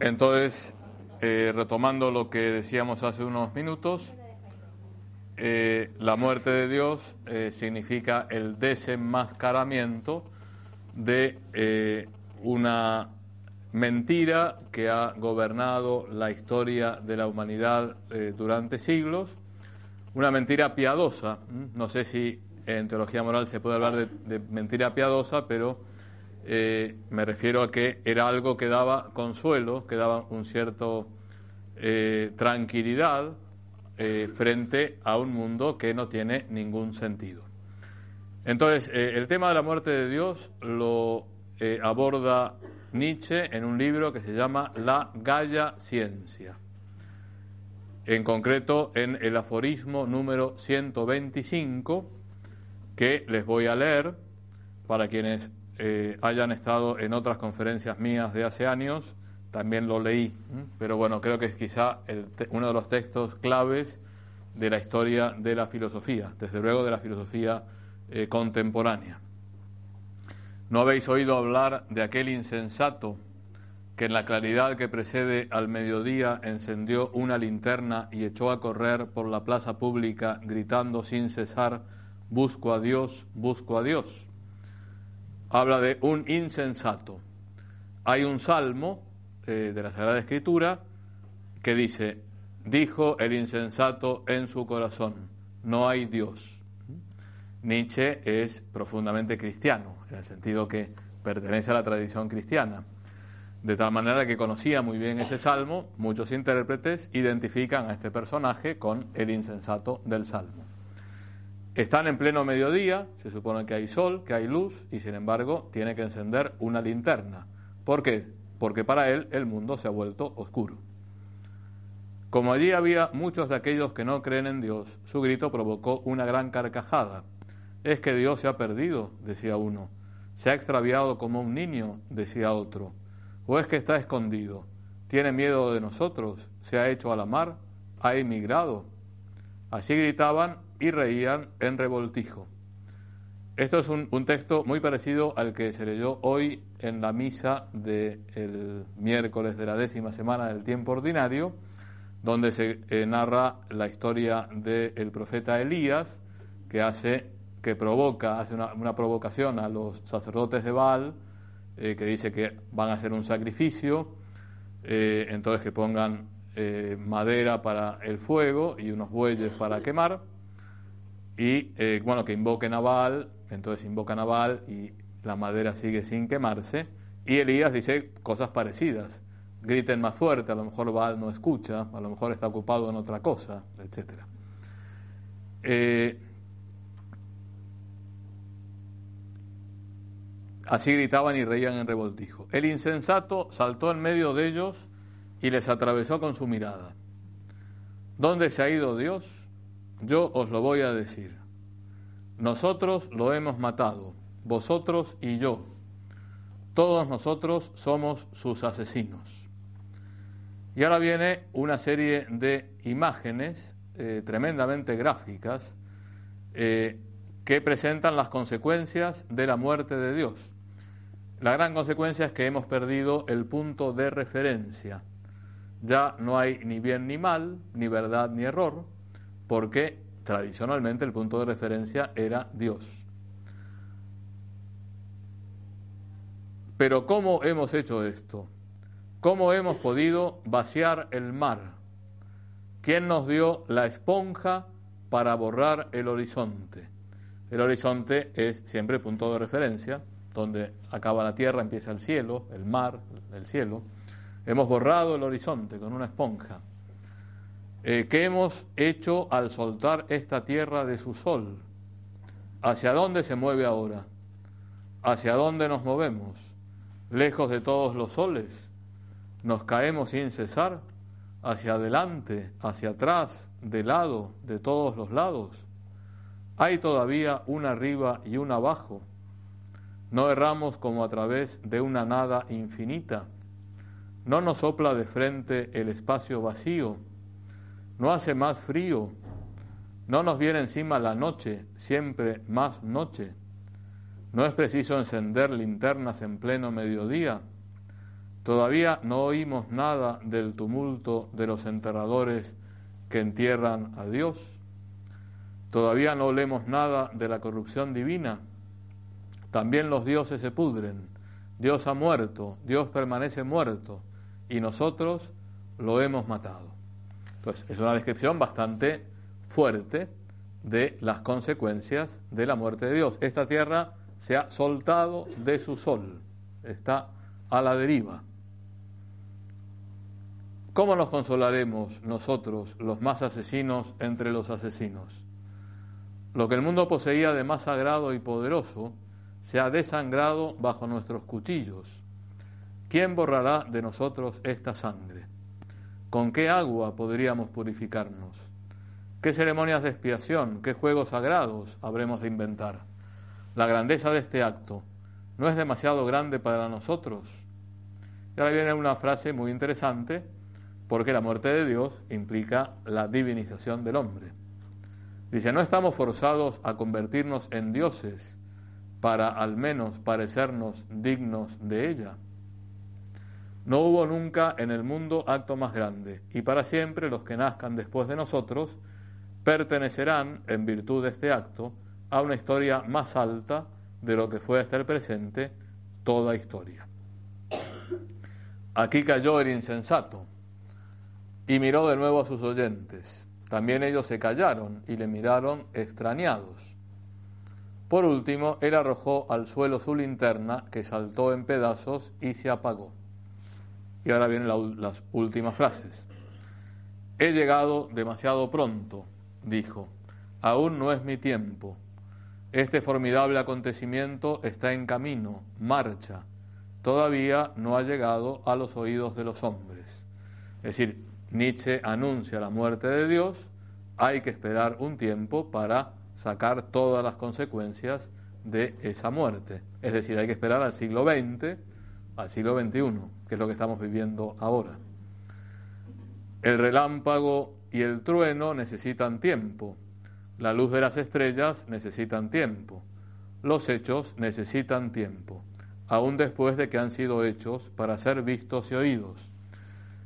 Entonces, eh, retomando lo que decíamos hace unos minutos, eh, la muerte de Dios eh, significa el desenmascaramiento de una mentira que ha gobernado la historia de la humanidad durante siglos, una mentira piadosa. No sé si en teología moral se puede hablar de mentira piadosa, pero eh, me refiero a que era algo que daba consuelo, que daba un cierto eh, tranquilidad eh, frente a un mundo que no tiene ningún sentido. Entonces, el tema de la muerte de Dios lo aborda Nietzsche en un libro que se llama La Gaia Ciencia. En concreto, en el aforismo número 125, que les voy a leer para quienes eh, hayan estado en otras conferencias mías de hace años, también lo leí, pero bueno, creo que es quizá uno de los textos claves de la historia de la filosofía, desde luego de la filosofía eh, contemporánea. ¿No habéis oído hablar de aquel insensato que en la claridad que precede al mediodía encendió una linterna y echó a correr por la plaza pública gritando sin cesar, Busco a Dios, busco a Dios? Habla de un insensato. Hay un salmo eh, de la Sagrada Escritura que dice, dijo el insensato en su corazón, no hay Dios. Nietzsche es profundamente cristiano, en el sentido que pertenece a la tradición cristiana. De tal manera que conocía muy bien ese salmo, muchos intérpretes identifican a este personaje con el insensato del salmo. Están en pleno mediodía, se supone que hay sol, que hay luz, y sin embargo tiene que encender una linterna. ¿Por qué? Porque para él el mundo se ha vuelto oscuro. Como allí había muchos de aquellos que no creen en Dios, su grito provocó una gran carcajada. Es que Dios se ha perdido, decía uno. Se ha extraviado como un niño, decía otro. O es que está escondido. Tiene miedo de nosotros. Se ha hecho a la mar. Ha emigrado. Así gritaban y reían en revoltijo. Esto es un, texto muy parecido al que se leyó hoy en la misa del miércoles de la décima semana del tiempo ordinario, donde se eh, narra la historia del profeta Elías, que hace, que provoca, hace una, provocación a los sacerdotes de Baal, eh, que dice que van a hacer un sacrificio, eh, entonces que pongan madera para el fuego y unos bueyes para quemar y eh, bueno, que invoquen a Baal, entonces invocan a Baal y la madera sigue sin quemarse. Y Elías dice cosas parecidas. Griten más fuerte, a lo mejor Baal no escucha, a lo mejor está ocupado en otra cosa, etc. Eh, así gritaban y reían en revoltijo. El insensato saltó en medio de ellos y les atravesó con su mirada. ¿Dónde se ha ido Dios? Yo os lo voy a decir. Nosotros lo hemos matado, vosotros y yo. Todos nosotros somos sus asesinos. Y ahora viene una serie de imágenes eh, tremendamente gráficas eh, que presentan las consecuencias de la muerte de Dios. La gran consecuencia es que hemos perdido el punto de referencia. Ya no hay ni bien ni mal, ni verdad ni error, porque tradicionalmente el punto de referencia era Dios. Pero ¿cómo hemos hecho esto? ¿Cómo hemos podido vaciar el mar? ¿Quién nos dio la esponja para borrar el horizonte? El horizonte es siempre punto de referencia, donde acaba la tierra, empieza el cielo, el mar, el cielo. Hemos borrado el horizonte con una esponja. Eh, ¿Qué hemos hecho al soltar esta tierra de su sol? ¿Hacia dónde se mueve ahora? ¿Hacia dónde nos movemos? ¿Lejos de todos los soles? ¿Nos caemos sin cesar? ¿Hacia adelante, hacia atrás, de lado, de todos los lados? ¿Hay todavía un arriba y un abajo? ¿No erramos como a través de una nada infinita? ¿No nos sopla de frente el espacio vacío? No hace más frío, no nos viene encima la noche, siempre más noche. No es preciso encender linternas en pleno mediodía. Todavía no oímos nada del tumulto de los enterradores que entierran a Dios. Todavía no olemos nada de la corrupción divina. También los dioses se pudren. Dios ha muerto, Dios permanece muerto y nosotros lo hemos matado. Entonces, es una descripción bastante fuerte de las consecuencias de la muerte de Dios. Esta tierra se ha soltado de su sol, está a la deriva. ¿Cómo nos consolaremos nosotros, los más asesinos entre los asesinos? Lo que el mundo poseía de más sagrado y poderoso se ha desangrado bajo nuestros cuchillos. ¿Quién borrará de nosotros esta sangre? ¿Con qué agua podríamos purificarnos? ¿Qué ceremonias de expiación, qué juegos sagrados habremos de inventar? La grandeza de este acto no es demasiado grande para nosotros. Y ahora viene una frase muy interesante, porque la muerte de Dios implica la divinización del hombre. Dice, no estamos forzados a convertirnos en dioses para al menos parecernos dignos de ella. No hubo nunca en el mundo acto más grande, y para siempre los que nazcan después de nosotros pertenecerán, en virtud de este acto, a una historia más alta de lo que fue hasta el presente toda historia. Aquí cayó el insensato y miró de nuevo a sus oyentes. También ellos se callaron y le miraron extrañados. Por último, él arrojó al suelo su linterna, que saltó en pedazos y se apagó. Y ahora vienen las últimas frases. He llegado demasiado pronto, dijo. Aún no es mi tiempo. Este formidable acontecimiento está en camino, marcha. Todavía no ha llegado a los oídos de los hombres. Es decir, Nietzsche anuncia la muerte de Dios, hay que esperar un tiempo para sacar todas las consecuencias de esa muerte. Es decir, hay que esperar al siglo XX, al siglo XXI, que es lo que estamos viviendo ahora. El relámpago y el trueno necesitan tiempo. La luz de las estrellas necesitan tiempo. Los hechos necesitan tiempo, aun después de que han sido hechos para ser vistos y oídos.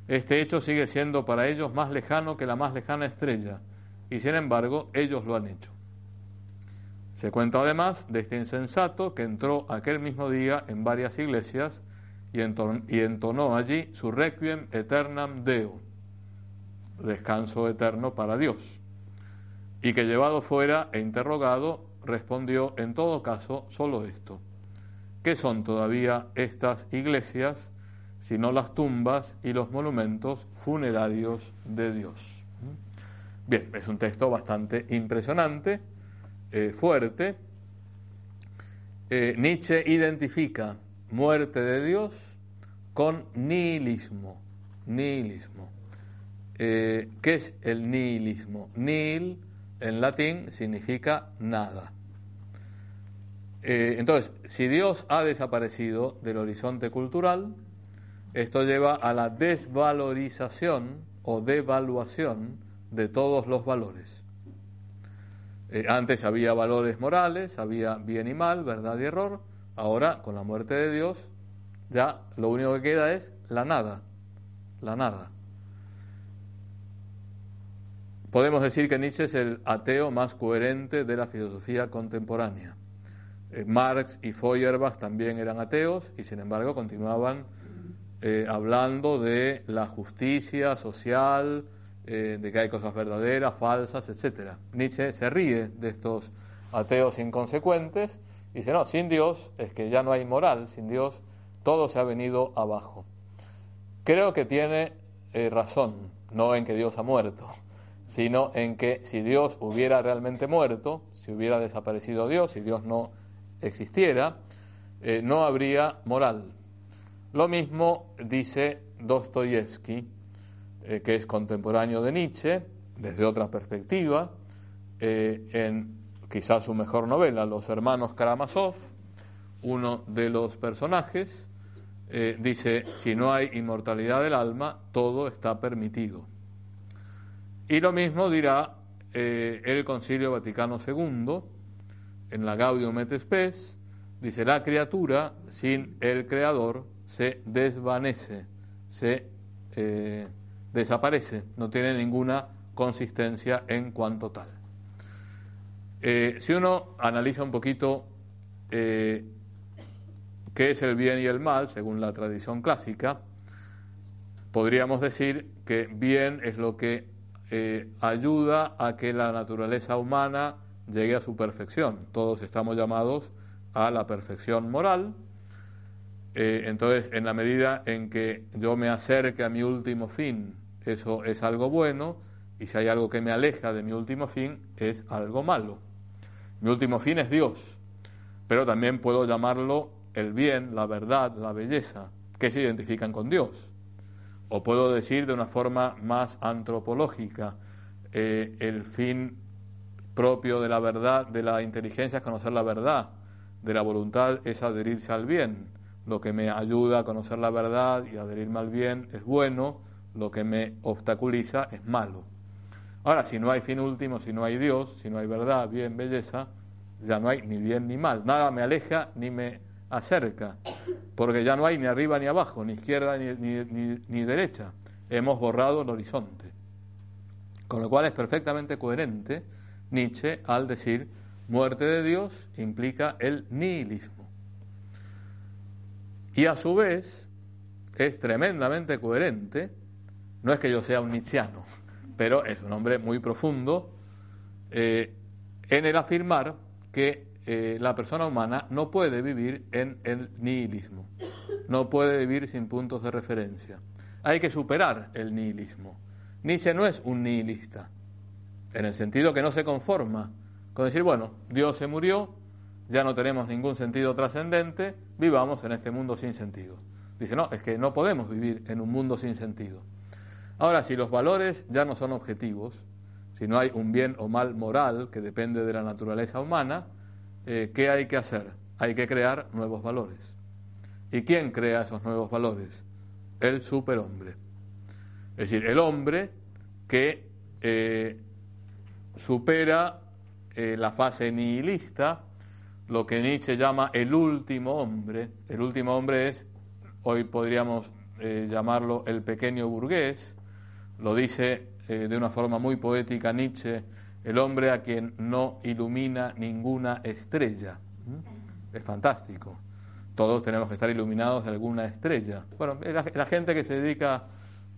Este hecho sigue siendo para ellos más lejano que la más lejana estrella, y sin embargo ellos lo han hecho. Se cuenta además de este insensato que entró aquel mismo día en varias iglesias y entonó, allí su requiem eternam Deo, descanso eterno para Dios, y que llevado fuera e interrogado respondió en todo caso solo esto, ¿qué son todavía estas iglesias sino las tumbas y los monumentos funerarios de Dios? Bien, es un texto bastante impresionante eh, fuerte, eh, Nietzsche identifica muerte de Dios con nihilismo. Nihilismo. Eh, ¿Qué es el nihilismo? Nihil en latín significa nada. entonces, si Dios ha desaparecido del horizonte cultural, esto lleva a la desvalorización o devaluación de todos los valores. Eh, antes había valores morales, había bien y mal, verdad y error. Ahora, con la muerte de Dios, ya lo único que queda es la nada, la nada. Podemos decir que Nietzsche es el ateo más coherente de la filosofía contemporánea. Eh, Marx y Feuerbach también eran ateos y sin embargo continuaban eh, hablando de la justicia social, eh, de que hay cosas verdaderas, falsas, etcétera. Nietzsche se ríe de estos ateos inconsecuentes dice, no, sin Dios es que ya no hay moral, sin Dios todo se ha venido abajo. Creo que tiene eh, razón, no en que Dios ha muerto, sino en que si Dios hubiera realmente muerto, si hubiera desaparecido Dios, si Dios no existiera, eh, no habría moral. Lo mismo dice Dostoyevsky eh, que es contemporáneo de Nietzsche, desde otra perspectiva, en quizás su mejor novela, Los hermanos Karamazov, uno de los personajes eh, dice, si no hay inmortalidad del alma, todo está permitido. Y lo mismo dirá el Concilio Vaticano II, en la Gaudium et Spes, dice, la criatura sin el Creador se desvanece, se eh, desaparece, no tiene ninguna consistencia en cuanto tal. Eh, si uno analiza un poquito eh, qué es el bien y el mal, según la tradición clásica, podríamos decir que bien es lo que eh, ayuda a que la naturaleza humana llegue a su perfección. Todos estamos llamados a la perfección moral. entonces, en la medida en que yo me acerque a mi último fin, eso es algo bueno, y si hay algo que me aleja de mi último fin, es algo malo. Mi último fin es Dios, pero también puedo llamarlo el bien, la verdad, la belleza, que se identifican con Dios. O puedo decir de una forma más antropológica, eh, el fin propio de la verdad, de la inteligencia es conocer la verdad, de la voluntad es adherirse al bien. Lo que me ayuda a conocer la verdad y adherirme al bien es bueno, lo que me obstaculiza es malo. Ahora, si no hay fin último, si no hay Dios, si no hay verdad, bien, belleza, ya no hay ni bien ni mal. Nada me aleja ni me acerca, porque ya no hay ni arriba ni abajo, ni izquierda ni, ni, derecha. Hemos borrado el horizonte. Con lo cual es perfectamente coherente Nietzsche al decir muerte de Dios implica el nihilismo. Y a su vez es tremendamente coherente, no es que yo sea un nietzscheano, pero es un hombre muy profundo eh, en el afirmar que eh, la persona humana no puede vivir en el nihilismo, no puede vivir sin puntos de referencia. Hay que superar el nihilismo. Nietzsche no es un nihilista, en el sentido que no se conforma con decir, bueno, Dios se murió, ya no tenemos ningún sentido trascendente, vivamos en este mundo sin sentido. Dice, no, es que no podemos vivir en un mundo sin sentido. Ahora, si los valores ya no son objetivos, si no hay un bien o mal moral que depende de la naturaleza humana, eh, ¿qué hay que hacer? Hay que crear nuevos valores. ¿Y quién crea esos nuevos valores? El superhombre. Es decir, el hombre que eh, supera eh, la fase nihilista, lo que Nietzsche llama el último hombre. El último hombre es, hoy podríamos llamarlo el pequeño burgués, lo dice eh, de una forma muy poética Nietzsche, el hombre a quien no ilumina ninguna estrella. ¿Mm? Es fantástico. Todos tenemos que estar iluminados de alguna estrella. Bueno, la, gente que se dedica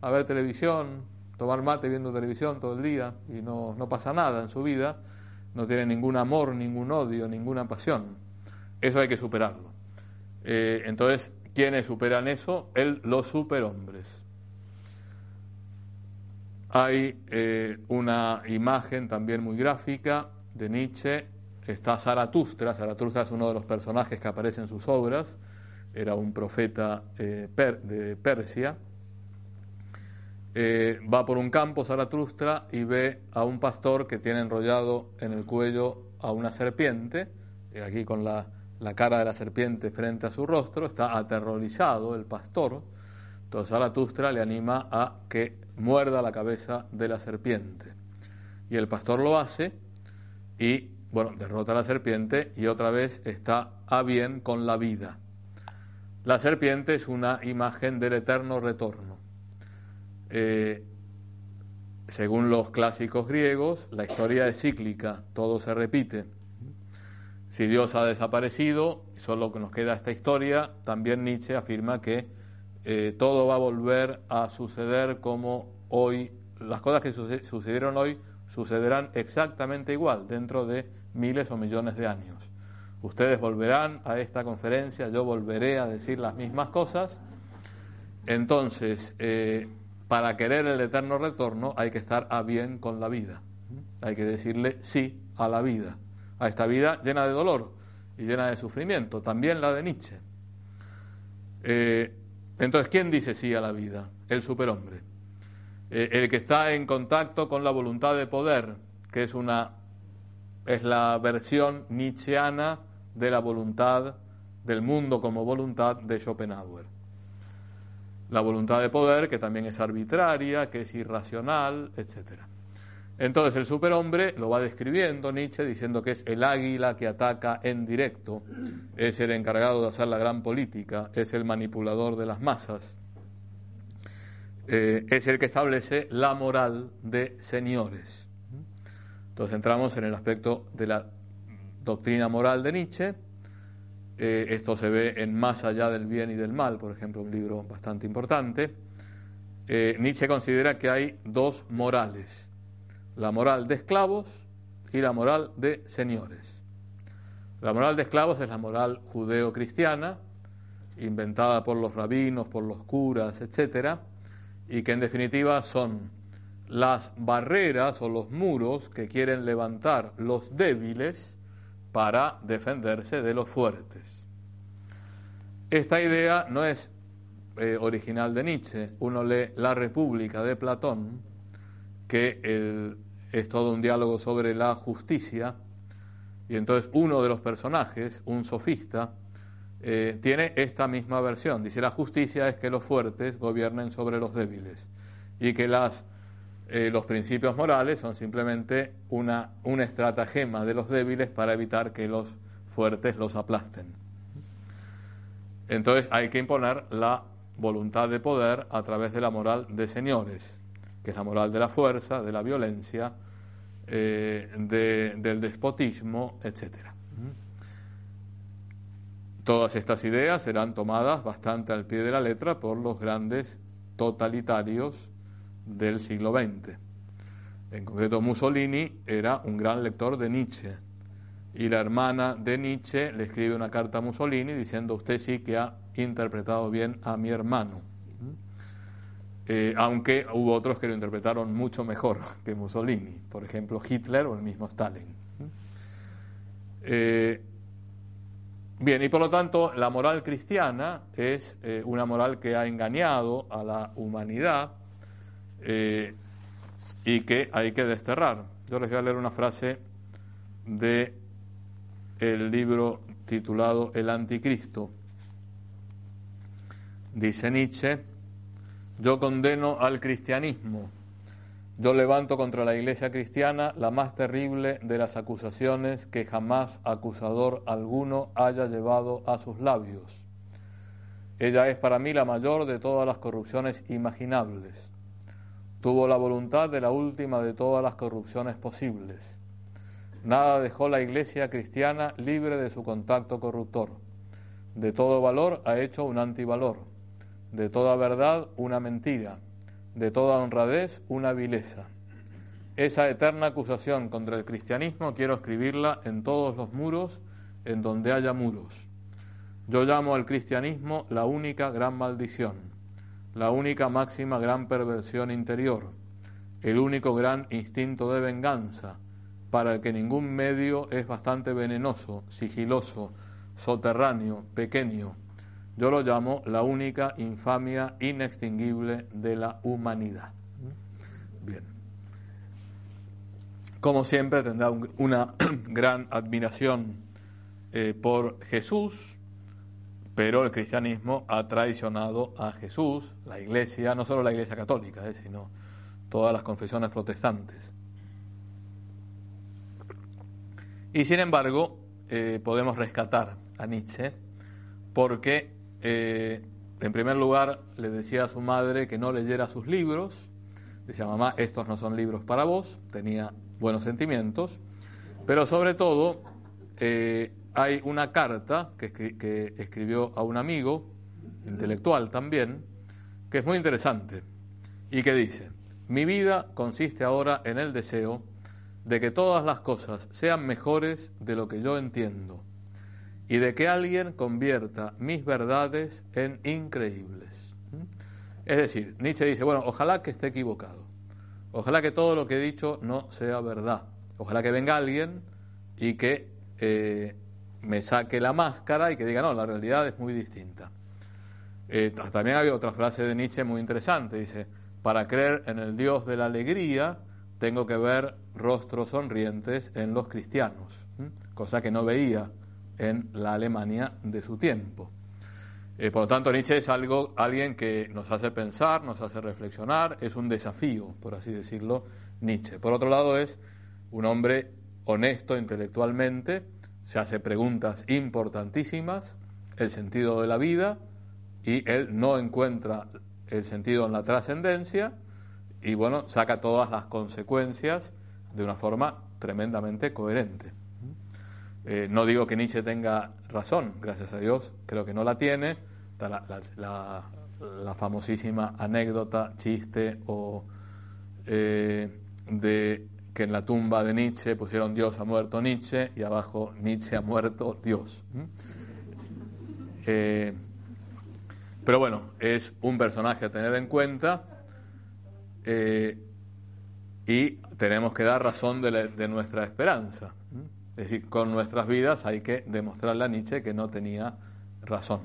a ver televisión, tomar mate viendo televisión todo el día y no, no pasa nada en su vida, no tiene ningún amor, ningún odio, ninguna pasión. Eso hay que superarlo. Eh, entonces, ¿quiénes superan eso? El, los superhombres. Hay eh, una imagen también muy gráfica de Nietzsche. Está Zaratustra. Zaratustra es uno de los personajes que aparece en sus obras. Era un profeta eh, de Persia. Eh, va por un campo Zaratustra y ve a un pastor que tiene enrollado en el cuello a una serpiente, aquí con la, la cara de la serpiente frente a su rostro. Está aterrorizado el pastor. Entonces Zaratustra le anima a que muerda la cabeza de la serpiente. Y el pastor lo hace y, bueno, derrota a la serpiente y otra vez está a bien con la vida. La serpiente es una imagen del eterno retorno. Eh, según los clásicos griegos, la historia es cíclica, todo se repite. Si Dios ha desaparecido, solo que nos queda esta historia, también Nietzsche afirma que eh, todo va a volver a suceder como hoy, las cosas que sucedieron hoy sucederán exactamente igual dentro de miles o millones de años. Ustedes volverán a esta conferencia, yo volveré a decir las mismas cosas. Entonces, eh, para querer el eterno retorno hay que estar a bien con la vida. Hay que decirle sí a la vida, a esta vida llena de dolor y llena de sufrimiento, también la de Nietzsche. Eh, entonces, ¿quién dice sí a la vida? El superhombre. Eh, el que está en contacto con la voluntad de poder, que es una es la versión nietzscheana de la voluntad del mundo como voluntad de Schopenhauer. La voluntad de poder, que también es arbitraria, que es irracional, etc. Entonces el superhombre lo va describiendo Nietzsche diciendo que es el águila que ataca en directo, es el encargado de hacer la gran política, es el manipulador de las masas, eh, es el que establece la moral de señores. Entonces entramos en el aspecto de la doctrina moral de Nietzsche. Eh, esto se ve en Más allá del bien y del mal, por ejemplo, un libro bastante importante. Eh, Nietzsche considera que hay dos morales la moral de esclavos y la moral de señores. La moral de esclavos es la moral judeo-cristiana, inventada por los rabinos, por los curas, etcétera, y que en definitiva son las barreras o los muros que quieren levantar los débiles para defenderse de los fuertes. Esta idea no es eh, original de Nietzsche. Uno lee La República de Platón, que el es todo un diálogo sobre la justicia, y entonces uno de los personajes, un sofista, eh, tiene esta misma versión. Dice, la justicia es que los fuertes gobiernen sobre los débiles y que las, eh, los principios morales son simplemente una, un estratagema de los débiles para evitar que los fuertes los aplasten. Entonces hay que imponer la voluntad de poder a través de la moral de señores que es la moral de la fuerza, de la violencia, eh, del despotismo, etc. Todas estas ideas serán tomadas bastante al pie de la letra por los grandes totalitarios del siglo XX. En concreto, Mussolini era un gran lector de Nietzsche y la hermana de Nietzsche le escribe una carta a Mussolini diciendo usted sí que ha interpretado bien a mi hermano. Eh, aunque hubo otros que lo interpretaron mucho mejor que Mussolini, por ejemplo Hitler o el mismo Stalin. Eh, bien, y por lo tanto la moral cristiana es eh, una moral que ha engañado a la humanidad y que hay que desterrar. Yo les voy a leer una frase de el libro titulado El Anticristo. Dice Nietzsche, yo condeno al cristianismo. Yo levanto contra la iglesia cristiana la más terrible de las acusaciones que jamás acusador alguno haya llevado a sus labios. Ella es para mí la mayor de todas las corrupciones imaginables. Tuvo la voluntad de la última de todas las corrupciones posibles. Nada dejó la iglesia cristiana libre de su contacto corruptor. De todo valor ha hecho un antivalor de toda verdad una mentira, de toda honradez una vileza. Esa eterna acusación contra el cristianismo quiero escribirla en todos los muros en donde haya muros. Yo llamo al cristianismo la única gran maldición, la única máxima gran perversión interior, el único gran instinto de venganza, para el que ningún medio es bastante venenoso, sigiloso, soterráneo, pequeño, yo lo llamo la única infamia inextinguible de la humanidad. Bien. Como siempre, tendrá una gran admiración eh, por Jesús, pero el cristianismo ha traicionado a Jesús, la iglesia, no solo la iglesia católica, eh, sino todas las confesiones protestantes. Y sin embargo, eh, podemos rescatar a Nietzsche porque eh, en primer lugar, le decía a su madre que no leyera sus libros. Decía, mamá, estos no son libros para vos. Tenía buenos sentimientos. Pero sobre todo, eh, hay una carta que, que escribió a un amigo, intelectual también, que es muy interesante y que dice, mi vida consiste ahora en el deseo de que todas las cosas sean mejores de lo que yo entiendo y de que alguien convierta mis verdades en increíbles. ¿Mm? Es decir, Nietzsche dice, bueno, ojalá que esté equivocado, ojalá que todo lo que he dicho no sea verdad, ojalá que venga alguien y que eh, me saque la máscara y que diga, no, la realidad es muy distinta. Eh, también había otra frase de Nietzsche muy interesante, dice, para creer en el Dios de la alegría, tengo que ver rostros sonrientes en los cristianos, cosa que no veía en la Alemania de su tiempo. Eh, por lo tanto, Nietzsche es algo, alguien que nos hace pensar, nos hace reflexionar, es un desafío, por así decirlo, Nietzsche. Por otro lado, es un hombre honesto intelectualmente, se hace preguntas importantísimas, el sentido de la vida, y él no encuentra el sentido en la trascendencia, y bueno, saca todas las consecuencias de una forma tremendamente coherente. Eh, no digo que Nietzsche tenga razón, gracias a Dios, creo que no la tiene. la, famosísima anécdota, chiste o eh, de que en la tumba de Nietzsche pusieron Dios ha muerto Nietzsche y abajo Nietzsche ha muerto Dios. Eh, pero bueno, es un personaje a tener en cuenta y tenemos que dar razón de nuestra esperanza. Es decir, con nuestras vidas hay que demostrarle a Nietzsche que no tenía razón.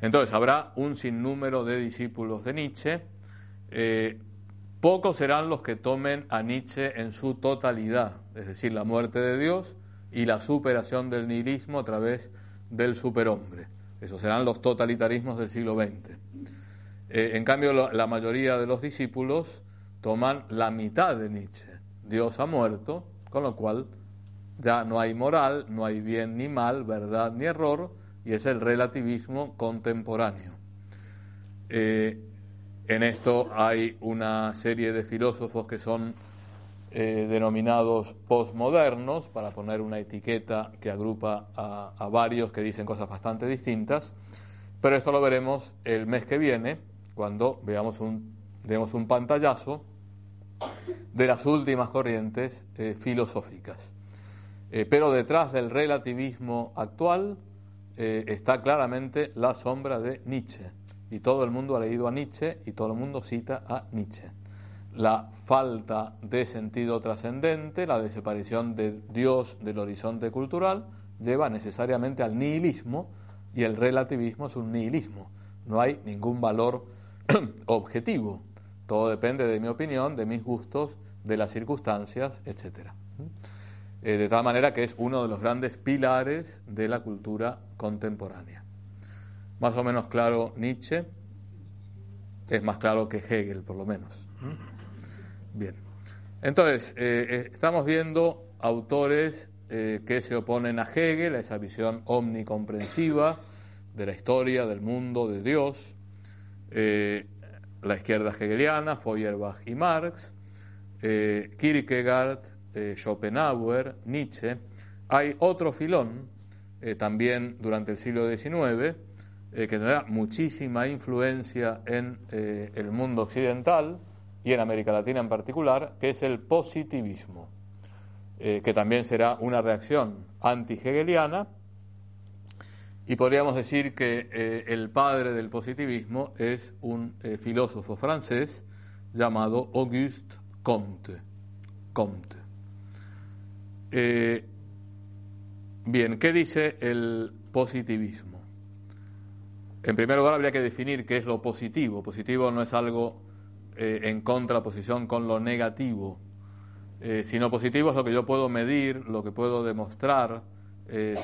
Entonces, habrá un sinnúmero de discípulos de Nietzsche. Eh, pocos serán los que tomen a Nietzsche en su totalidad, es decir, la muerte de Dios y la superación del nihilismo a través del superhombre. Esos serán los totalitarismos del siglo XX. Eh, en cambio, la mayoría de los discípulos toman la mitad de Nietzsche. Dios ha muerto, con lo cual ya no hay moral, no hay bien ni mal, verdad ni error, y es el relativismo contemporáneo. Eh, en esto hay una serie de filósofos que son eh, denominados postmodernos, para poner una etiqueta que agrupa a, varios que dicen cosas bastante distintas, pero esto lo veremos el mes que viene, cuando veamos un, demos un pantallazo de las últimas corrientes eh, filosóficas. Eh, pero detrás del relativismo actual eh, está claramente la sombra de Nietzsche. Y todo el mundo ha leído a Nietzsche y todo el mundo cita a Nietzsche. La falta de sentido trascendente, la desaparición de Dios del horizonte cultural, lleva necesariamente al nihilismo y el relativismo es un nihilismo. No hay ningún valor objetivo. Todo depende de mi opinión, de mis gustos, de las circunstancias, etcétera. Eh, de tal manera que es uno de los grandes pilares de la cultura contemporánea. Más o menos claro Nietzsche, es más claro que Hegel, por lo menos. Bien. Entonces, eh, eh, estamos viendo autores que se oponen a Hegel, a esa visión omnicomprensiva de la historia, del mundo, de Dios, la izquierda hegeliana, Feuerbach y Marx, Kierkegaard, eh, Schopenhauer, Nietzsche, hay otro filón, eh, también durante el siglo XIX, eh, que tendrá muchísima influencia en el mundo occidental y en América Latina en particular, que es el positivismo, que también será una reacción anti-hegeliana. Y podríamos decir que el padre del positivismo es un filósofo francés llamado Auguste Comte. Comte. Eh, bien, ¿qué dice el positivismo? En primer lugar, habría que definir qué es lo positivo. Positivo no es algo eh, en contraposición con lo negativo, eh, sino positivo es lo que yo puedo medir, lo que puedo demostrar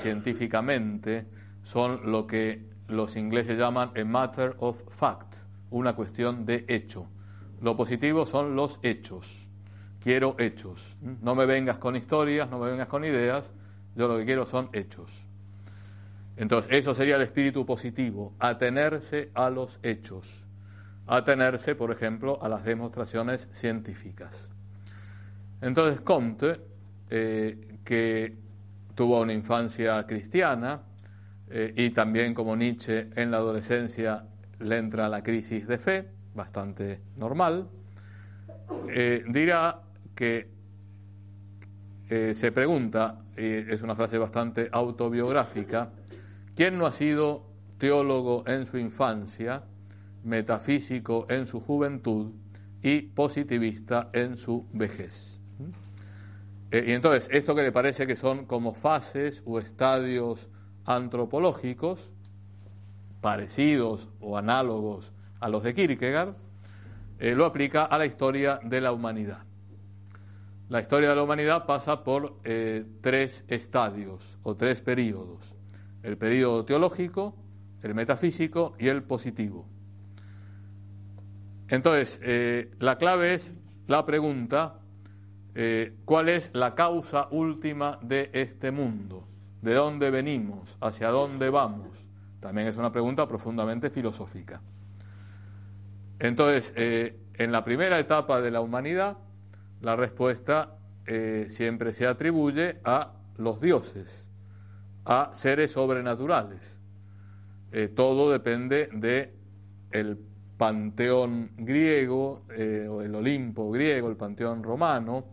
científicamente, son lo que los ingleses llaman a matter of fact, una cuestión de hecho. Lo positivo son los hechos quiero hechos. No me vengas con historias, no me vengas con ideas, yo lo que quiero son hechos. Entonces, eso sería el espíritu positivo, atenerse a los hechos, atenerse, por ejemplo, a las demostraciones científicas. Entonces, Comte, eh, que tuvo una infancia cristiana eh, y también como Nietzsche en la adolescencia le entra la crisis de fe, bastante normal, eh, dirá que eh, se pregunta, y es una frase bastante autobiográfica, ¿quién no ha sido teólogo en su infancia, metafísico en su juventud y positivista en su vejez? Eh, y entonces, esto que le parece que son como fases o estadios antropológicos, parecidos o análogos a los de Kierkegaard, eh, lo aplica a la historia de la humanidad. La historia de la humanidad pasa por eh, tres estadios o tres periodos. El periodo teológico, el metafísico y el positivo. Entonces, eh, la clave es la pregunta, eh, ¿cuál es la causa última de este mundo? ¿De dónde venimos? ¿Hacia dónde vamos? También es una pregunta profundamente filosófica. Entonces, en la primera etapa de la humanidad, la respuesta siempre se atribuye a los dioses, a seres sobrenaturales. todo depende de el panteón griego, eh, o el Olimpo griego, el panteón romano,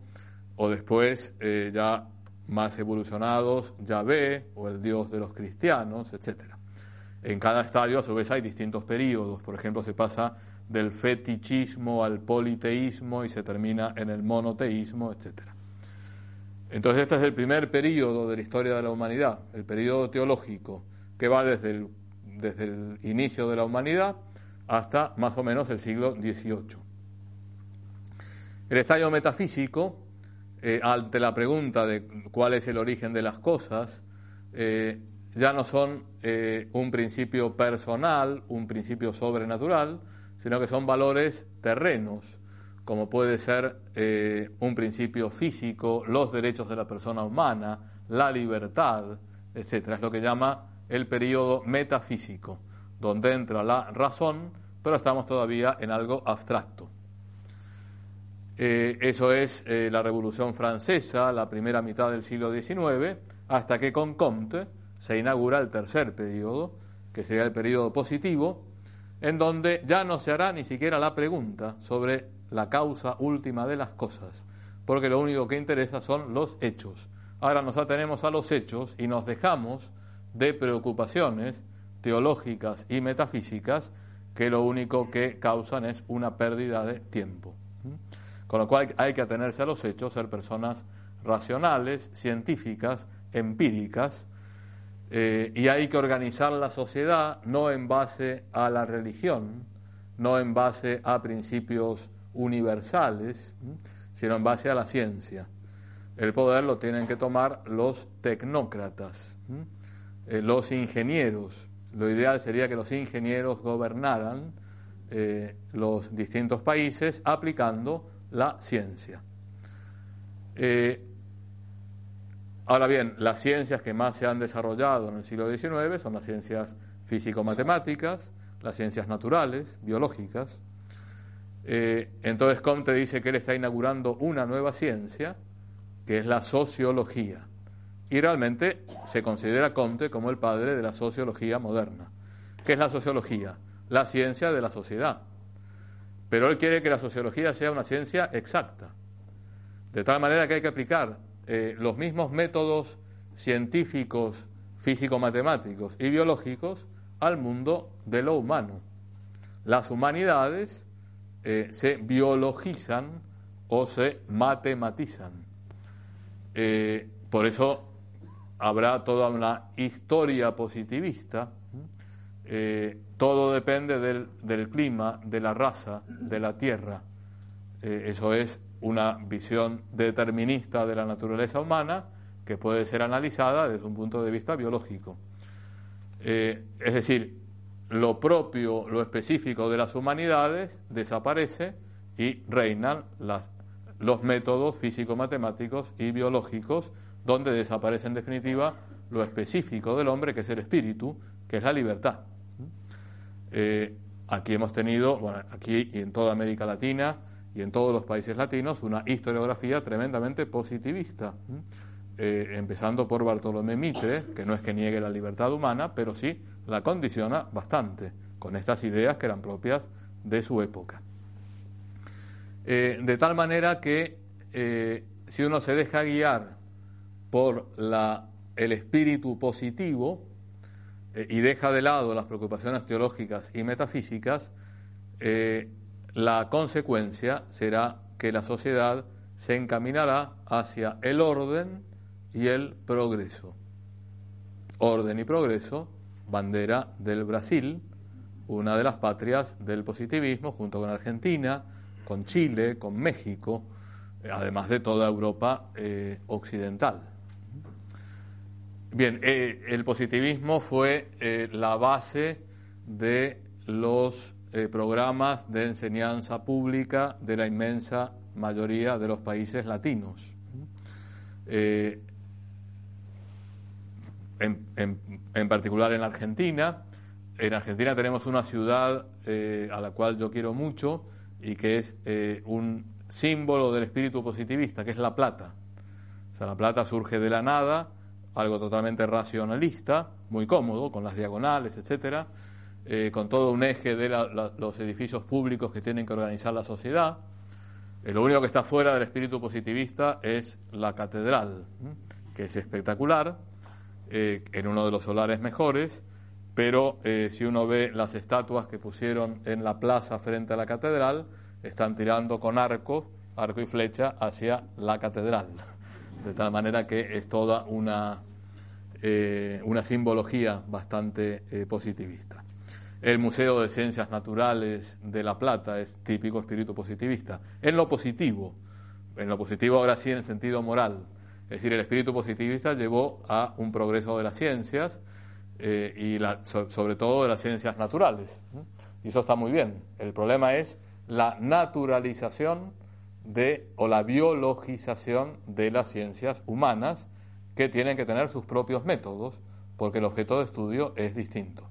o después eh, ya más evolucionados, Yahvé, o el dios de los cristianos, etc. En cada estadio, a su vez, hay distintos periodos. Por ejemplo, se pasa del fetichismo al politeísmo y se termina en el monoteísmo, etc. Entonces, este es el primer periodo de la historia de la humanidad, el periodo teológico, que va desde el, desde el inicio de la humanidad hasta más o menos el siglo XVIII. El estadio metafísico, eh, ante la pregunta de cuál es el origen de las cosas, eh, ya no son eh, un principio personal, un principio sobrenatural, sino que son valores terrenos, como puede ser un principio físico, los derechos de la persona humana, la libertad, etc. Es lo que llama el periodo metafísico donde entra la razón, pero estamos todavía en algo abstracto. Eh, eso es eh, la Revolución Francesa, la primera mitad del siglo XIX, hasta que con Comte se inaugura el tercer periodo, que sería el periodo positivo, en donde ya no se hará ni siquiera la pregunta sobre la causa última de las cosas, porque lo único que interesa son los hechos. Ahora nos atenemos a los hechos y nos dejamos de preocupaciones teológicas y metafísicas que lo único que causan es una pérdida de tiempo. Con lo cual hay que atenerse a los hechos, ser personas racionales, científicas, empíricas, eh, y hay que organizar la sociedad no en base a la religión, no en base a principios universales, sino en base a la ciencia. El poder lo tienen que tomar los tecnócratas, eh, los ingenieros, lo ideal sería que los ingenieros gobernaran eh, los distintos países aplicando la ciencia. Ahora bien, las ciencias que más se han desarrollado en el siglo XIX son las ciencias físico-matemáticas, las ciencias naturales, biológicas. Eh, entonces Comte dice que él está inaugurando una nueva ciencia, que es la sociología. Y realmente se considera Comte como el padre de la sociología moderna. ¿Qué es la sociología? La ciencia de la sociedad. Pero él quiere que la sociología sea una ciencia exacta. De tal manera que hay que aplicar eh, los mismos métodos científicos, físico-matemáticos y biológicos al mundo de lo humano. Las humanidades eh, se biologizan o se matematizan. Eh, por eso habrá toda una historia positivista. Eh, todo depende del, clima, de la raza, de la tierra. Eh, eso es una visión determinista de la naturaleza humana que puede ser analizada desde un punto de vista biológico. Eh, es decir, lo propio, lo específico de las humanidades desaparece y reinan los métodos físico-matemáticos y biológicos donde desaparece en definitiva lo específico del hombre, que es el espíritu, que es la libertad. Eh, aquí hemos tenido, bueno, aquí y en toda América Latina y en todos los países latinos, una historiografía tremendamente positivista, eh, empezando por Bartolomé Mitre, que no es que niegue la libertad humana, pero sí la condiciona bastante, con estas ideas que eran propias de su época. Eh, de tal manera que si uno se deja guiar por el espíritu positivo eh, y deja de lado las preocupaciones teológicas y metafísicas, eh, la consecuencia será que la sociedad se encaminará hacia el orden y el progreso. Orden y progreso, bandera del Brasil, una de las patrias del positivismo, junto con Argentina, con Chile, con México, eh, además de toda Europa occidental. Bien, eh, el positivismo fue eh, la base de los eh, programas de enseñanza pública de la inmensa mayoría de los países latinos. En, particular en Argentina. En Argentina tenemos una ciudad a la cual yo quiero mucho y que es un símbolo del espíritu positivista, que es La Plata. O sea, La Plata surge de la nada algo totalmente racionalista, muy cómodo, con las diagonales, etcétera, eh, con todo un eje de los edificios públicos que tienen que organizar la sociedad. Eh, lo único que está fuera del espíritu positivista es la catedral, que es espectacular, eh, en uno de los solares mejores, pero si uno ve las estatuas que pusieron en la plaza frente a la catedral, están tirando con arco, arco y flecha hacia la catedral de tal manera que es toda una, una simbología bastante positivista. El Museo de Ciencias Naturales de La Plata es típico espíritu positivista. En lo positivo, en lo positivo ahora sí en el sentido moral. Es decir, el espíritu positivista llevó a un progreso de las ciencias eh, y sobre todo de las ciencias naturales. Y eso está muy bien. El problema es la naturalización de o la biologización de las ciencias humanas que tienen que tener sus propios métodos porque el objeto de estudio es distinto.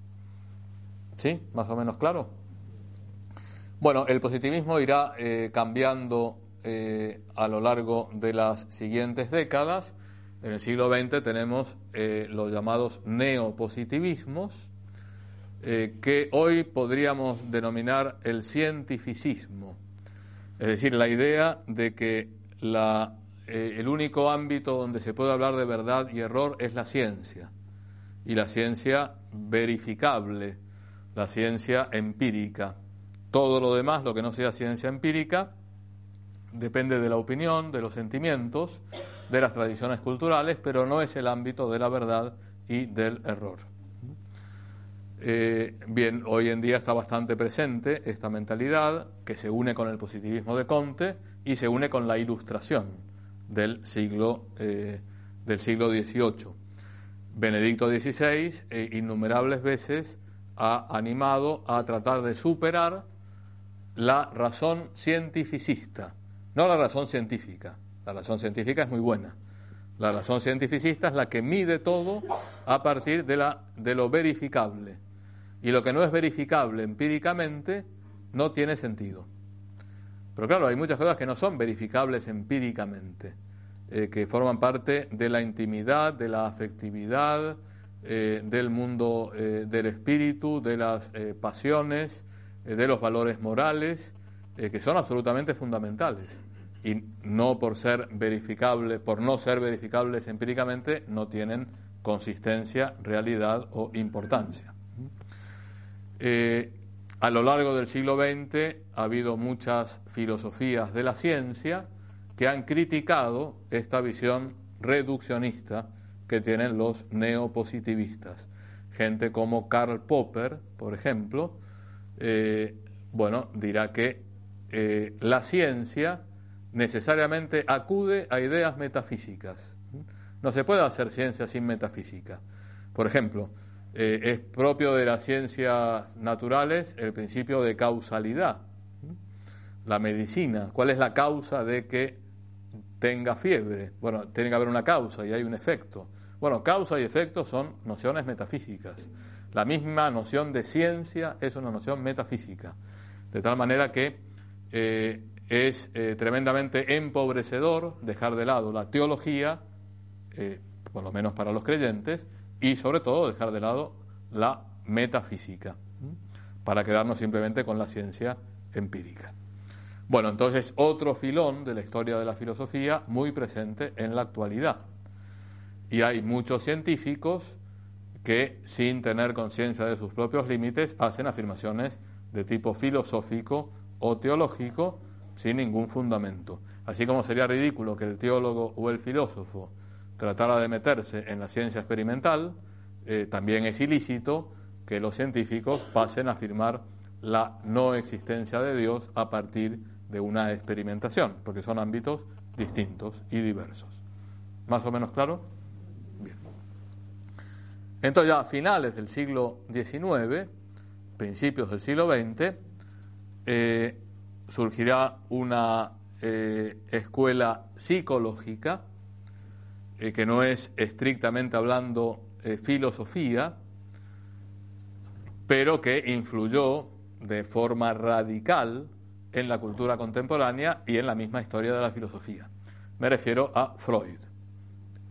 ¿Sí? ¿Más o menos claro? Bueno, el positivismo irá eh, cambiando eh, a lo largo de las siguientes décadas. En el siglo XX tenemos eh, los llamados neopositivismos, que hoy podríamos denominar el cientificismo es decir, la idea de que el único ámbito donde se puede hablar de verdad y error es la ciencia. Y la ciencia verificable, la ciencia empírica. Todo lo demás, lo que no sea ciencia empírica, depende de la opinión, de los sentimientos, de las tradiciones culturales, pero no es el ámbito de la verdad y del error. Eh, bien, hoy en día está bastante presente esta mentalidad que se une con el positivismo de Comte y se une con la ilustración del siglo, eh, del siglo XVIII. Benedicto XVI eh, innumerables veces ha animado a tratar de superar la razón cientificista, no la razón científica. La razón científica es muy buena. La razón cientificista es la que mide todo a partir de, lo verificable y lo que no es verificable empíricamente no tiene sentido. Pero claro, hay muchas cosas que no son verificables empíricamente, eh, que forman parte de la intimidad, de la afectividad, eh, del mundo eh, del espíritu, de las pasiones, de los valores morales, que son absolutamente fundamentales. Y no por ser verificables, por no ser verificables empíricamente, no tienen consistencia, realidad o importancia. Eh, a lo largo del siglo XX ha habido muchas filosofías de la ciencia que han criticado esta visión reduccionista que tienen los neopositivistas. Gente como Karl Popper, por ejemplo, eh, bueno, dirá que eh, la ciencia necesariamente acude a ideas metafísicas. No se puede hacer ciencia sin metafísica. Por ejemplo, eh, es propio de las ciencias naturales el principio de causalidad. La medicina, ¿cuál es la causa de que tenga fiebre? Bueno, tiene que haber una causa y hay un efecto. Bueno, causa y efecto son nociones metafísicas. La misma noción de ciencia es una noción metafísica. De tal manera que eh, es eh, tremendamente empobrecedor dejar de lado la teología, por lo menos para los creyentes, y sobre todo dejar de lado la metafísica para quedarnos simplemente con la ciencia empírica. Bueno, entonces otro filón de la historia de la filosofía muy presente en la actualidad. Y hay muchos científicos que, sin tener conciencia de sus propios límites, hacen afirmaciones de tipo filosófico o teológico sin ningún fundamento. Así como sería ridículo que el teólogo o el filósofo tratara de meterse en la ciencia experimental, eh, también es ilícito que los científicos pasen a afirmar la no existencia de Dios a partir de una experimentación, porque son ámbitos distintos y diversos. ¿Más o menos claro? Entonces ya a finales del siglo XIX, principios del siglo XX, eh, surgirá una eh, escuela psicológica eh, que no es estrictamente hablando filosofía, pero que influyó de forma radical en la cultura contemporánea y en la misma historia de la filosofía. Me refiero a Freud,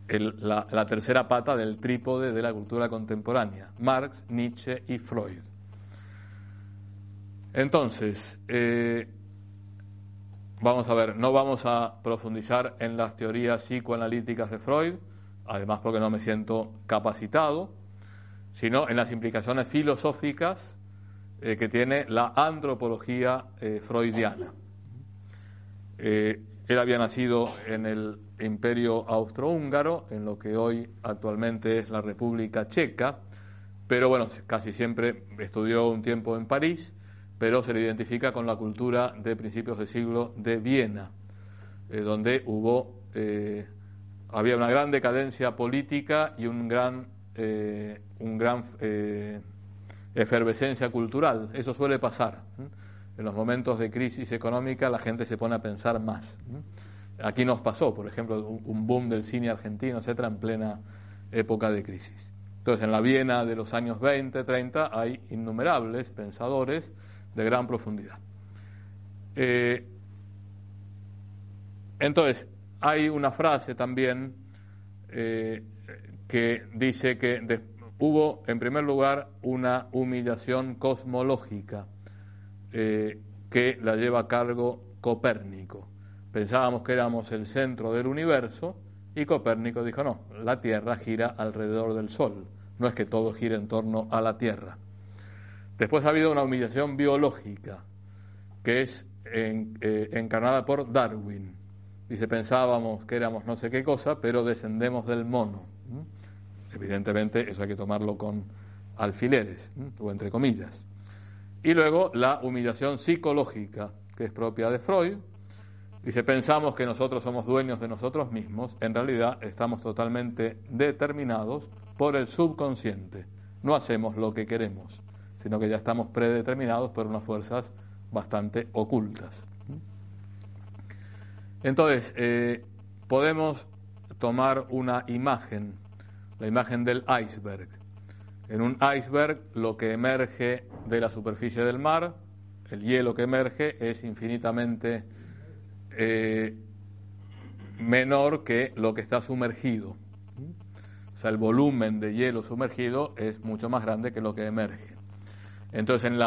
la, tercera pata del trípode de la cultura contemporánea, Marx, Nietzsche y Freud. Entonces, eh, vamos a ver, no vamos a profundizar en las teorías psicoanalíticas de Freud, además porque no me siento capacitado, sino en las implicaciones filosóficas eh, que tiene la antropología eh, freudiana. Eh, él había nacido en el imperio austrohúngaro, en lo que hoy actualmente es la República Checa, pero bueno, casi siempre estudió un tiempo en París, pero se le identifica con la cultura de principios del siglo de Viena, donde hubo, había una gran decadencia política y un gran, un gran efervescencia cultural. Eso suele pasar. En los momentos de crisis económica la gente se pone a pensar más. Aquí nos pasó, por ejemplo, un boom del cine argentino, etcétera, en plena época de crisis. Entonces, en la Viena de los años 20, 30, hay innumerables pensadores de gran profundidad. Eh, entonces, hay una frase también eh, que dice que hubo, en primer lugar, una humillación cosmológica eh, que la lleva a cargo Copérnico. Pensábamos que éramos el centro del universo y Copérnico dijo, no, la Tierra gira alrededor del Sol, no es que todo gire en torno a la Tierra. Después ha habido una humillación biológica, que es eh, encarnada por Darwin. Dice, pensábamos que éramos no sé qué cosa, pero descendemos del mono. Evidentemente eso hay que tomarlo con alfileres, o entre comillas. Y luego la humillación psicológica, que es propia de Freud. Dice, pensamos que nosotros somos dueños de nosotros mismos, en realidad estamos totalmente determinados por el subconsciente. No hacemos lo que queremos, sino que ya estamos predeterminados por unas fuerzas bastante ocultas. Entonces, eh, podemos tomar una imagen la imagen del iceberg. En un iceberg lo que emerge de la superficie del mar, el hielo que emerge, es infinitamente eh, menor que lo que está sumergido. O sea, el volumen de hielo sumergido es mucho más grande que lo que emerge. Entonces, en,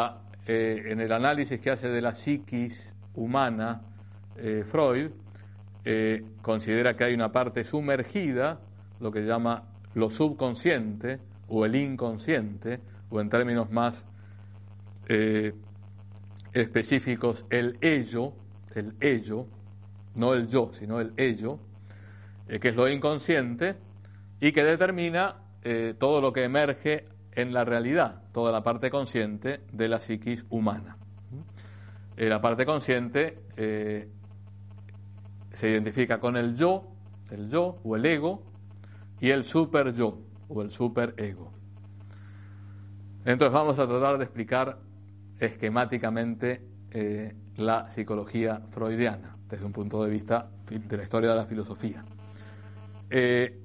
eh, el análisis que hace de la psiquis humana, eh, Freud considera que hay una parte sumergida, lo que llama lo subconsciente o el inconsciente, o en términos más eh, específicos, el ello, el ello, no el yo, sino el ello, eh, que es lo inconsciente y que determina eh, todo lo que emerge en la realidad, toda la parte consciente de la psiquis humana. la parte consciente se identifica con el yo, el yo o el ego, y el super yo o el super ego. Entonces vamos a tratar de explicar esquemáticamente eh, la psicología freudiana desde un punto de vista de la historia de la filosofía. Eh,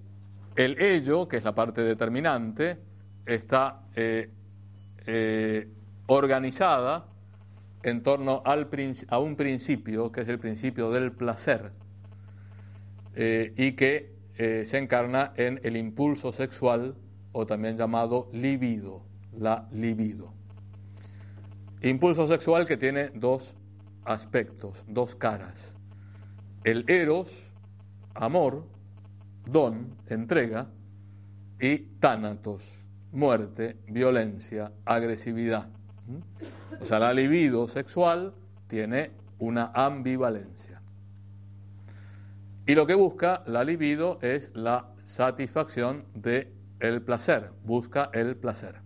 el ello, que es la parte determinante, está eh, organizada en torno a un principio, que es el principio del placer, y que eh, se encarna en el impulso sexual o también llamado libido, la libido. Impulso sexual que tiene dos aspectos, dos caras. El eros, amor, don, entrega, y tánatos, muerte, violencia, agresividad. ¿Mm? O sea, la libido sexual tiene una ambivalencia. Y lo que busca la libido es la satisfacción del el placer, busca el placer.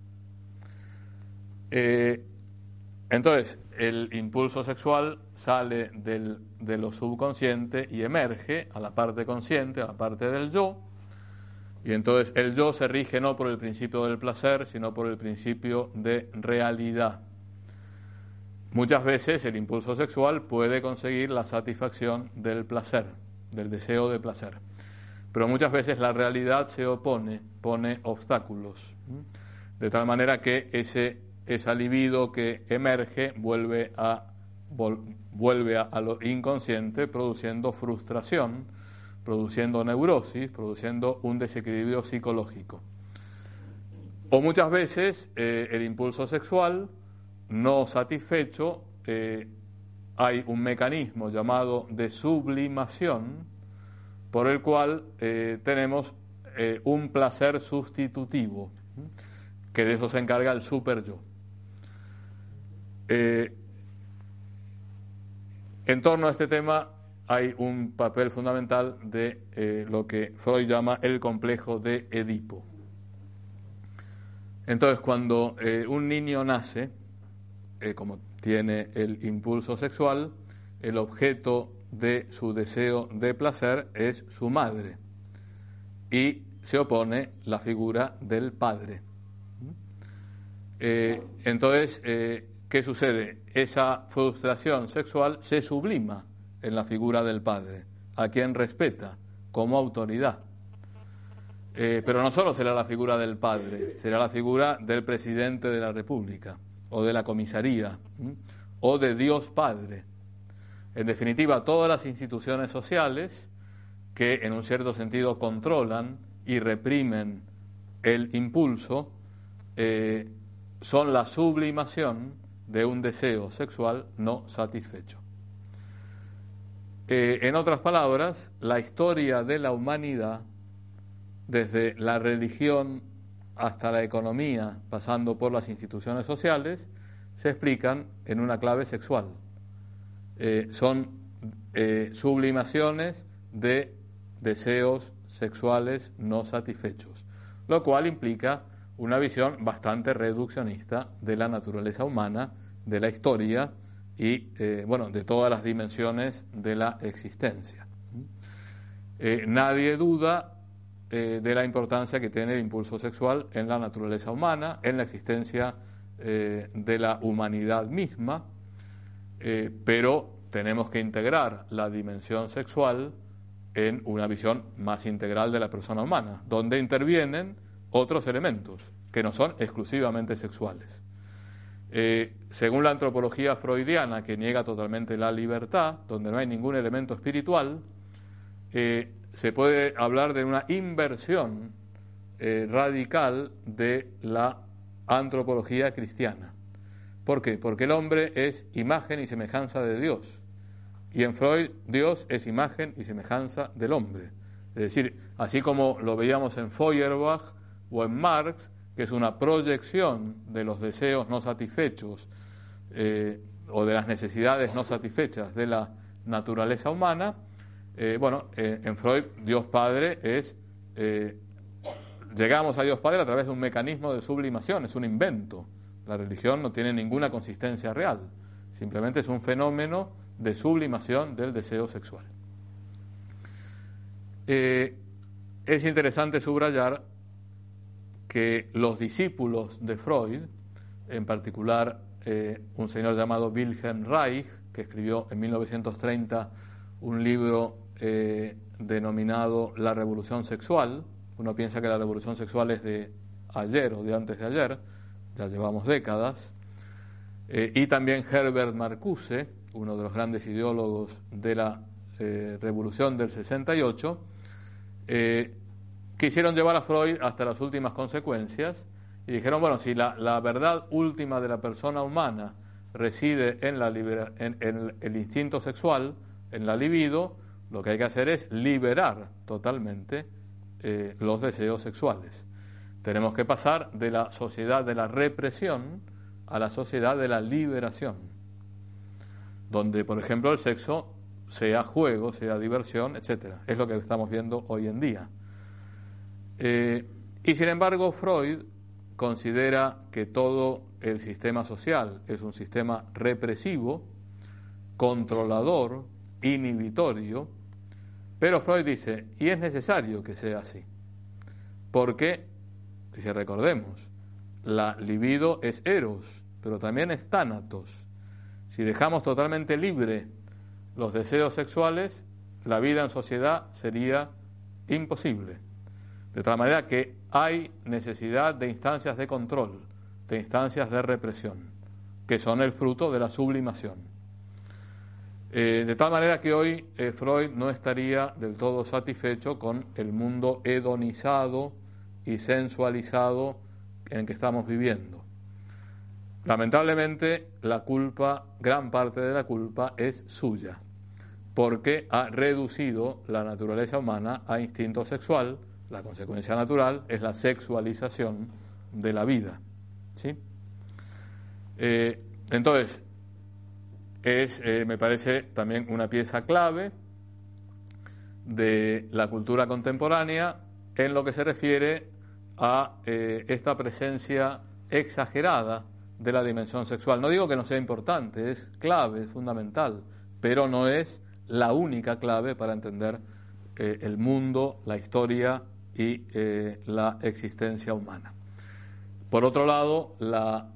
Eh, entonces, el impulso sexual sale del, de lo subconsciente y emerge a la parte consciente, a la parte del yo, Y entonces el yo se rige no por el principio del placer, sino por el principio de realidad. Muchas veces el impulso sexual puede conseguir la satisfacción del placer, del deseo de placer. Pero muchas veces la realidad se opone, pone obstáculos. De tal manera que ese, ese libido que emerge vuelve a, vuelve a lo inconsciente, produciendo frustración, produciendo neurosis, produciendo un desequilibrio psicológico. O muchas veces eh, el impulso sexual no satisfecho, eh, hay un mecanismo llamado de sublimación por el cual eh, tenemos un placer sustitutivo, que de eso se encarga el super yo. en torno a este tema hay un papel fundamental de eh, lo que Freud llama el complejo de Edipo. Entonces, cuando eh, un niño nace, eh, como tiene el impulso sexual, el objeto de su deseo de placer es su madre y se opone la figura del padre. entonces, ¿qué sucede? Esa frustración sexual se sublima en la figura del padre, a quien respeta como autoridad. Eh, pero no solo será la figura del padre, será la figura del presidente de la República, o de la comisaría, o de Dios Padre. En definitiva, todas las instituciones sociales que en un cierto sentido controlan y reprimen el impulso, eh, son la sublimación de un deseo sexual no satisfecho. Eh, en otras palabras, la historia de la humanidad, desde la religión hasta la economía, pasando por las instituciones sociales, se explican en una clave sexual. Eh, son eh, sublimaciones de deseos sexuales no satisfechos, lo cual implica una visión bastante reduccionista de la naturaleza humana, de la historia, y eh, bueno, de todas las dimensiones de la existencia. Nadie duda eh, de la importancia que tiene el impulso sexual en la naturaleza humana, en la existencia de la humanidad misma, pero tenemos que integrar la dimensión sexual en una visión más integral de la persona humana, donde intervienen otros elementos que no son exclusivamente sexuales. Eh, según la antropología freudiana, que niega totalmente la libertad, donde no hay ningún elemento espiritual, eh, se puede hablar de una inversión eh, radical de la antropología cristiana. ¿Por qué? Porque el hombre es imagen y semejanza de Dios. Y en Freud Dios es imagen y semejanza del hombre. Es decir, así como lo veíamos en Feuerbach o en Marx, que es una proyección de los deseos no satisfechos eh, o de las necesidades no satisfechas de la naturaleza humana, eh, bueno, eh, en Freud Dios Padre es, llegamos a Dios Padre a través de un mecanismo de sublimación, es un invento. La religión no tiene ninguna consistencia real, simplemente es un fenómeno de sublimación del deseo sexual. es interesante subrayar que los discípulos de Freud, en particular eh, un señor llamado Wilhelm Reich, que escribió en 1930 un libro eh, denominado La Revolución Sexual, uno piensa que la revolución sexual es de ayer o de antes de ayer, ya llevamos décadas, eh, y también Herbert Marcuse, uno de los grandes ideólogos de la revolución del 68, quisieron llevar a Freud hasta las últimas consecuencias y dijeron, bueno, si la, verdad última de la persona humana reside la en, el instinto sexual, en la libido, lo que hay que hacer es liberar totalmente eh, los deseos sexuales. Tenemos que pasar de la sociedad de la represión a la sociedad de la liberación, donde, por ejemplo, el sexo sea juego, sea diversión, etcétera. Es lo que estamos viendo hoy en día. Eh, y sin embargo, Freud considera que todo el sistema social es un sistema represivo, controlador, inhibitorio, pero Freud dice, y es necesario que sea así. porque, si recordemos, la libido es eros, pero también es tánatos. Si dejamos totalmente libre los deseos sexuales, la vida en sociedad sería imposible. De tal manera que hay necesidad de instancias de control, de instancias de represión, que son el fruto de la sublimación. Eh, de tal manera que hoy eh, Freud no estaría del todo satisfecho con el mundo hedonizado y sensualizado en que estamos viviendo. Lamentablemente, la culpa, gran parte de la culpa es suya, porque ha reducido la naturaleza humana a instinto sexual. La consecuencia natural es la sexualización de la vida. ¿sí? Eh, entonces, es, eh, me parece, también una pieza clave de la cultura contemporánea en lo que se refiere a eh, esta presencia exagerada de la dimensión sexual. No digo que no sea importante, es clave, es fundamental, pero no es la única clave para entender eh, el mundo, la historia y la existencia humana. Por otro lado, la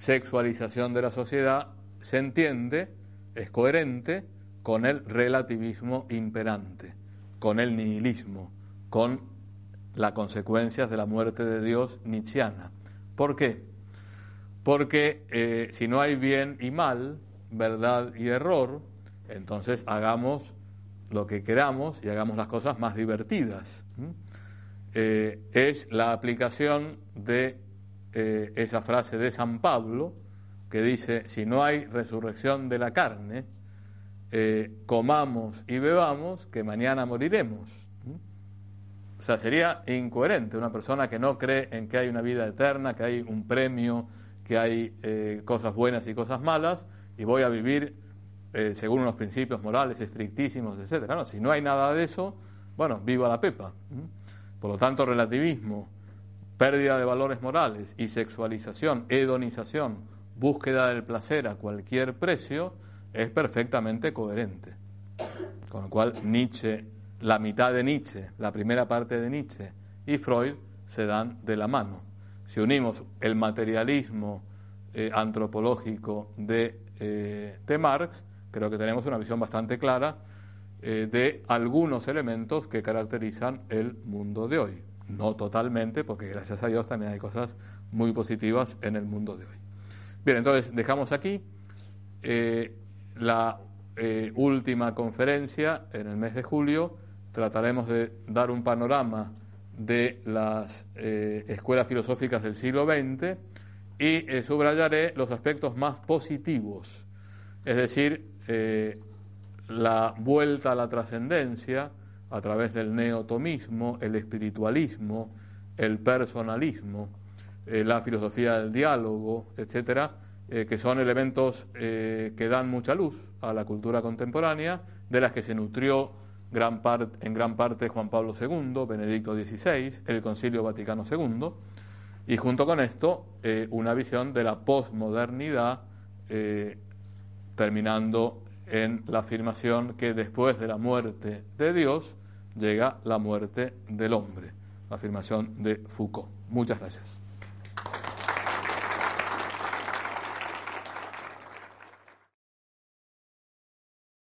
sexualización de la sociedad se entiende, es coherente con el relativismo imperante, con el nihilismo, con las consecuencias de la muerte de Dios nietzscheana. ¿Por qué? Porque eh, si no hay bien y mal, verdad y error, entonces hagamos lo que queramos y hagamos las cosas más divertidas. Eh, es la aplicación de eh, esa frase de San Pablo que dice, si no hay resurrección de la carne, comamos y bebamos, que mañana moriremos. O sea, sería incoherente una persona que no cree en que hay una vida eterna, que hay un premio, que hay eh, cosas buenas y cosas malas, y voy a vivir eh, según unos principios morales estrictísimos, etcétera. No, si no hay nada de eso, bueno, viva la pepa. Por lo tanto, relativismo, pérdida de valores morales y sexualización, hedonización, búsqueda del placer a cualquier precio, es perfectamente coherente. Con lo cual, Nietzsche la mitad de Nietzsche, la primera parte de Nietzsche y Freud se dan de la mano. Si unimos el materialismo eh, antropológico de, eh, de, Marx, creo que tenemos una visión bastante clara eh, de algunos elementos que caracterizan el mundo de hoy. No totalmente, porque gracias a Dios también hay cosas muy positivas en el mundo de hoy. Bien, entonces dejamos aquí la última conferencia en el mes de julio trataremos de dar un panorama de las eh, escuelas filosóficas del siglo XX y eh, subrayaré los aspectos más positivos, es decir, eh, la vuelta a la trascendencia a través del neotomismo, el espiritualismo, el personalismo, la filosofía del diálogo, etcétera, que son elementos que dan mucha luz a la cultura contemporánea, de las que se nutrió gran en gran parte Juan Pablo II, Benedicto XVI, el Concilio Vaticano II, y junto con esto eh, una visión de la posmodernidad, eh, terminando en la afirmación que después de la muerte de Dios llega la muerte del hombre, la afirmación de Foucault. Muchas gracias.